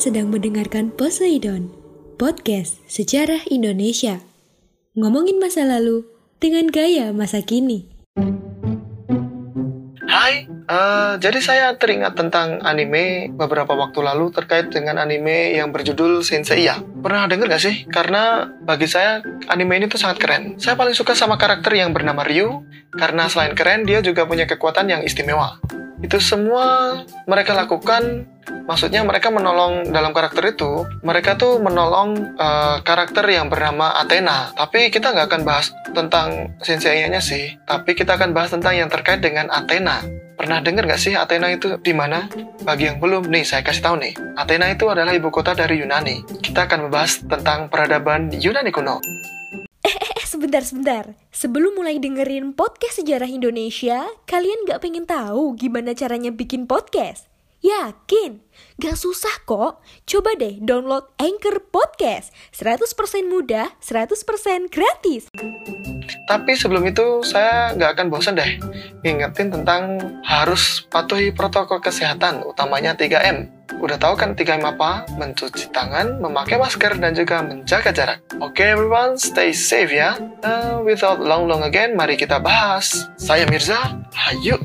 Sedang mendengarkan Poseidon, podcast sejarah Indonesia. Ngomongin masa lalu dengan gaya masa kini. Hai, eh, jadi saya teringat tentang anime beberapa waktu lalu terkait dengan anime yang berjudul Senseiya. Pernah denger gak sih? Karena bagi saya anime ini tuh sangat keren. Saya paling suka sama karakter yang bernama Ryu, karena selain keren dia juga punya kekuatan yang istimewa. Itu semua mereka lakukan maksudnya mereka menolong dalam karakter itu mereka tuh menolong uh, karakter yang bernama Athena. Tapi kita nggak akan bahas tentang sensei-nya sih. Tapi kita akan bahas tentang yang terkait dengan Athena. Pernah dengar nggak sih Athena itu di mana? Bagi yang belum nih saya kasih tahu nih. Athena itu adalah ibu kota dari Yunani. Kita akan membahas tentang peradaban Yunani kuno. Eh, eh, sebentar, sebentar. Sebelum mulai dengerin podcast sejarah Indonesia, kalian gak pengen tahu gimana caranya bikin podcast? Yakin? Gak susah kok. Coba deh download Anchor Podcast. 100% mudah, 100% gratis. Tapi sebelum itu saya nggak akan bosan deh ngingetin tentang harus patuhi protokol kesehatan, utamanya 3M. Udah tahu kan 3M apa? Mencuci tangan, memakai masker, dan juga menjaga jarak. Oke okay, everyone, stay safe ya. Uh, without long long again, mari kita bahas. Saya Mirza, hayu.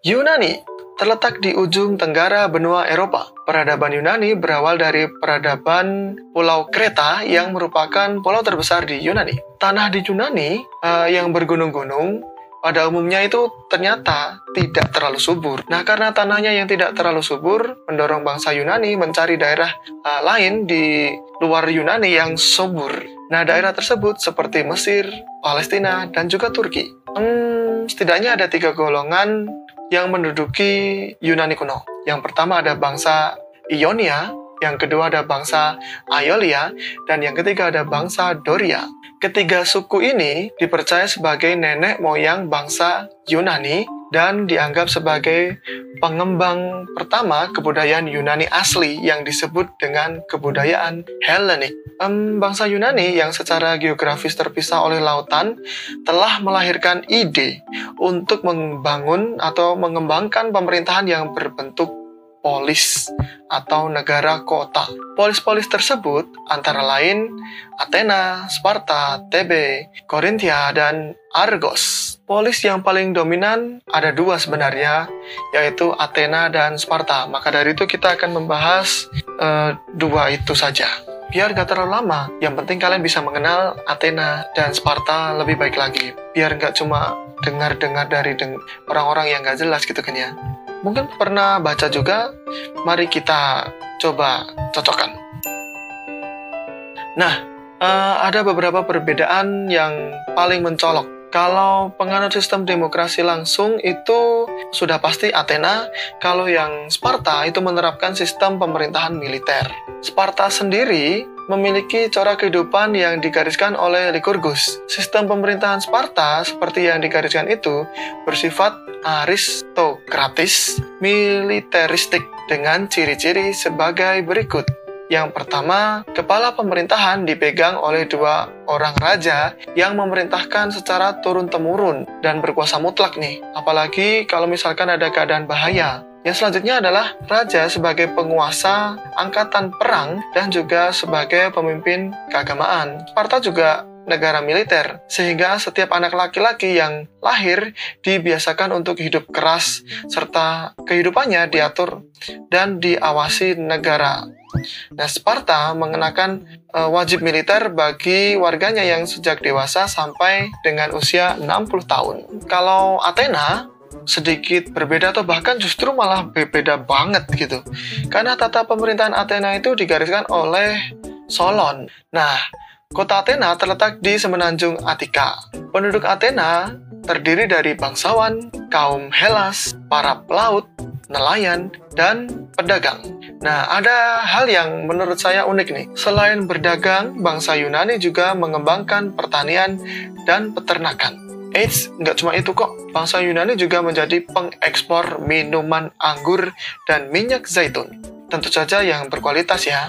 Yunani terletak di ujung tenggara benua Eropa. Peradaban Yunani berawal dari peradaban Pulau Kreta yang merupakan pulau terbesar di Yunani. Tanah di Yunani uh, yang bergunung-gunung pada umumnya itu ternyata tidak terlalu subur. Nah, karena tanahnya yang tidak terlalu subur, mendorong bangsa Yunani mencari daerah uh, lain di luar Yunani yang subur. Nah, daerah tersebut seperti Mesir, Palestina, dan juga Turki. Hmm, setidaknya ada tiga golongan yang menduduki Yunani kuno. Yang pertama ada bangsa Ionia, yang kedua ada bangsa Aeolia, dan yang ketiga ada bangsa Doria. Ketiga suku ini dipercaya sebagai nenek moyang bangsa Yunani dan dianggap sebagai pengembang pertama kebudayaan Yunani asli yang disebut dengan kebudayaan Hellenic. Um, bangsa Yunani yang secara geografis terpisah oleh lautan telah melahirkan ide untuk membangun atau mengembangkan pemerintahan yang berbentuk polis atau negara kota. Polis-polis tersebut antara lain Athena, Sparta, Tebe, Korintia, dan Argos. Polis yang paling dominan ada dua sebenarnya, yaitu Athena dan Sparta. Maka dari itu kita akan membahas uh, dua itu saja. Biar gak terlalu lama, yang penting kalian bisa mengenal Athena dan Sparta lebih baik lagi. Biar gak cuma dengar-dengar dari orang-orang yang gak jelas gitu kan ya mungkin pernah baca juga, mari kita coba cocokkan. Nah, uh, ada beberapa perbedaan yang paling mencolok. Kalau penganut sistem demokrasi langsung itu sudah pasti Athena, kalau yang Sparta itu menerapkan sistem pemerintahan militer. Sparta sendiri memiliki corak kehidupan yang digariskan oleh Lycurgus. Sistem pemerintahan Sparta seperti yang digariskan itu bersifat aristokratis, militeristik dengan ciri-ciri sebagai berikut. Yang pertama, kepala pemerintahan dipegang oleh dua orang raja yang memerintahkan secara turun-temurun dan berkuasa mutlak nih. Apalagi kalau misalkan ada keadaan bahaya. Yang selanjutnya adalah raja sebagai penguasa angkatan perang dan juga sebagai pemimpin keagamaan. Sparta juga negara militer, sehingga setiap anak laki-laki yang lahir dibiasakan untuk hidup keras, serta kehidupannya diatur dan diawasi negara. Nah, Sparta mengenakan uh, wajib militer bagi warganya yang sejak dewasa sampai dengan usia 60 tahun. Kalau Athena sedikit berbeda atau bahkan justru malah berbeda banget gitu. Karena tata pemerintahan Athena itu digariskan oleh Solon. Nah, kota Athena terletak di semenanjung Attika. Penduduk Athena terdiri dari bangsawan, kaum Hellas, para pelaut, nelayan, dan pedagang. Nah, ada hal yang menurut saya unik nih. Selain berdagang, bangsa Yunani juga mengembangkan pertanian dan peternakan. Eits, nggak cuma itu kok. Bangsa Yunani juga menjadi pengekspor minuman anggur dan minyak zaitun. Tentu saja yang berkualitas ya.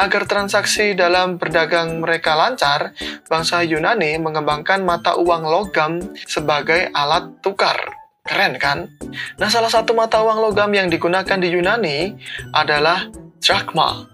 Agar transaksi dalam berdagang mereka lancar, bangsa Yunani mengembangkan mata uang logam sebagai alat tukar. Keren kan? Nah, salah satu mata uang logam yang digunakan di Yunani adalah drachma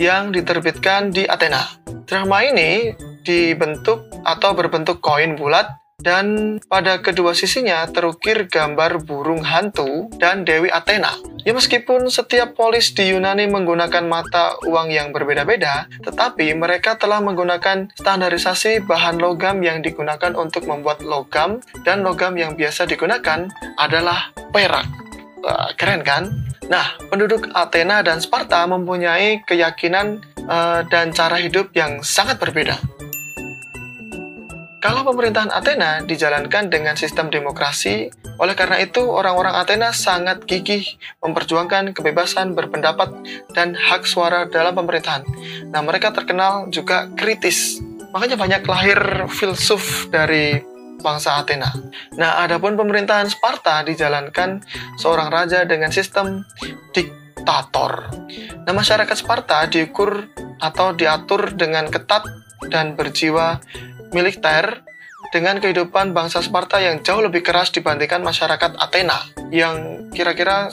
yang diterbitkan di Athena. Drachma ini dibentuk atau berbentuk koin bulat dan pada kedua sisinya terukir gambar burung hantu dan Dewi Athena. Ya meskipun setiap polis di Yunani menggunakan mata uang yang berbeda-beda, tetapi mereka telah menggunakan standarisasi bahan logam yang digunakan untuk membuat logam dan logam yang biasa digunakan adalah perak. Wah, keren kan? Nah, penduduk Athena dan Sparta mempunyai keyakinan uh, dan cara hidup yang sangat berbeda. Kalau pemerintahan Athena dijalankan dengan sistem demokrasi, oleh karena itu orang-orang Athena sangat gigih memperjuangkan kebebasan berpendapat dan hak suara dalam pemerintahan. Nah, mereka terkenal juga kritis. Makanya banyak lahir filsuf dari bangsa Athena. Nah, adapun pemerintahan Sparta dijalankan seorang raja dengan sistem diktator. Nah, masyarakat Sparta diukur atau diatur dengan ketat dan berjiwa militer dengan kehidupan bangsa Sparta yang jauh lebih keras dibandingkan masyarakat Athena yang kira-kira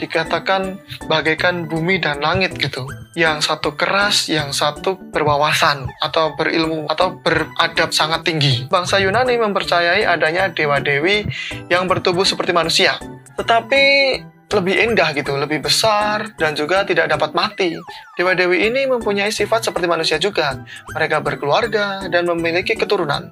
dikatakan bagaikan bumi dan langit gitu. Yang satu keras, yang satu berwawasan atau berilmu atau beradab sangat tinggi. Bangsa Yunani mempercayai adanya dewa-dewi yang bertubuh seperti manusia. Tetapi lebih indah gitu, lebih besar, dan juga tidak dapat mati. Dewa-dewi ini mempunyai sifat seperti manusia juga. Mereka berkeluarga dan memiliki keturunan.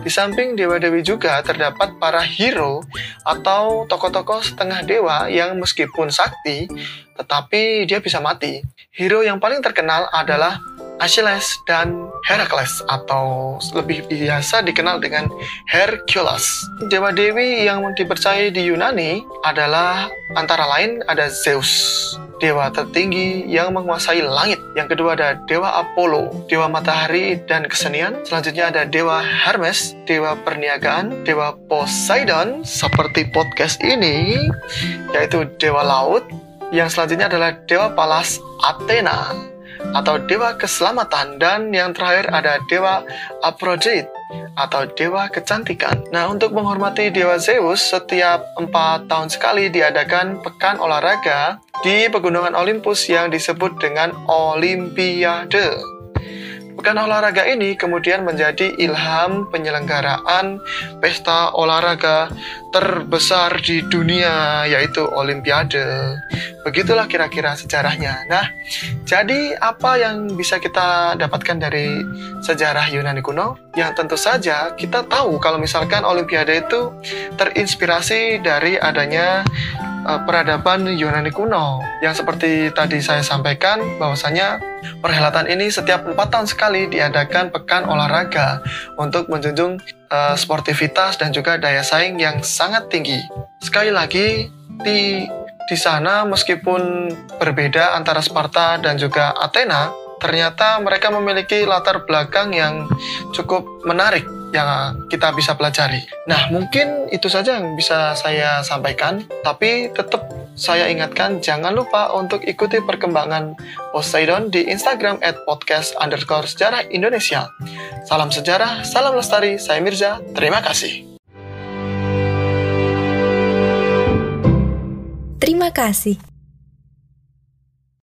Di samping dewa-dewi juga terdapat para hero atau tokoh-tokoh setengah dewa yang meskipun sakti, tetapi dia bisa mati. Hero yang paling terkenal adalah Achilles dan Heracles atau lebih biasa dikenal dengan Hercules. Dewa dewi yang dipercaya di Yunani adalah antara lain ada Zeus, dewa tertinggi yang menguasai langit. Yang kedua ada dewa Apollo, dewa matahari dan kesenian. Selanjutnya ada dewa Hermes, dewa perniagaan, dewa Poseidon seperti podcast ini, yaitu dewa laut. Yang selanjutnya adalah dewa palas Athena atau dewa keselamatan dan yang terakhir ada dewa Aphrodite atau dewa kecantikan. Nah, untuk menghormati dewa Zeus, setiap empat tahun sekali diadakan pekan olahraga di pegunungan Olympus yang disebut dengan Olimpiade. Pekan olahraga ini kemudian menjadi ilham penyelenggaraan pesta olahraga terbesar di dunia yaitu Olimpiade. Begitulah kira-kira sejarahnya. Nah, jadi apa yang bisa kita dapatkan dari sejarah Yunani kuno? Yang tentu saja kita tahu kalau misalkan Olimpiade itu terinspirasi dari adanya uh, peradaban Yunani kuno yang seperti tadi saya sampaikan bahwasanya perhelatan ini setiap empat tahun sekali diadakan pekan olahraga untuk menjunjung uh, sportivitas dan juga daya saing yang sangat tinggi. Sekali lagi di di sana meskipun berbeda antara Sparta dan juga Athena, ternyata mereka memiliki latar belakang yang cukup menarik yang kita bisa pelajari. Nah, mungkin itu saja yang bisa saya sampaikan, tapi tetap saya ingatkan jangan lupa untuk ikuti perkembangan Poseidon di Instagram at podcast underscore sejarah Indonesia. Salam sejarah, salam lestari, saya Mirza, terima kasih. Terima kasih.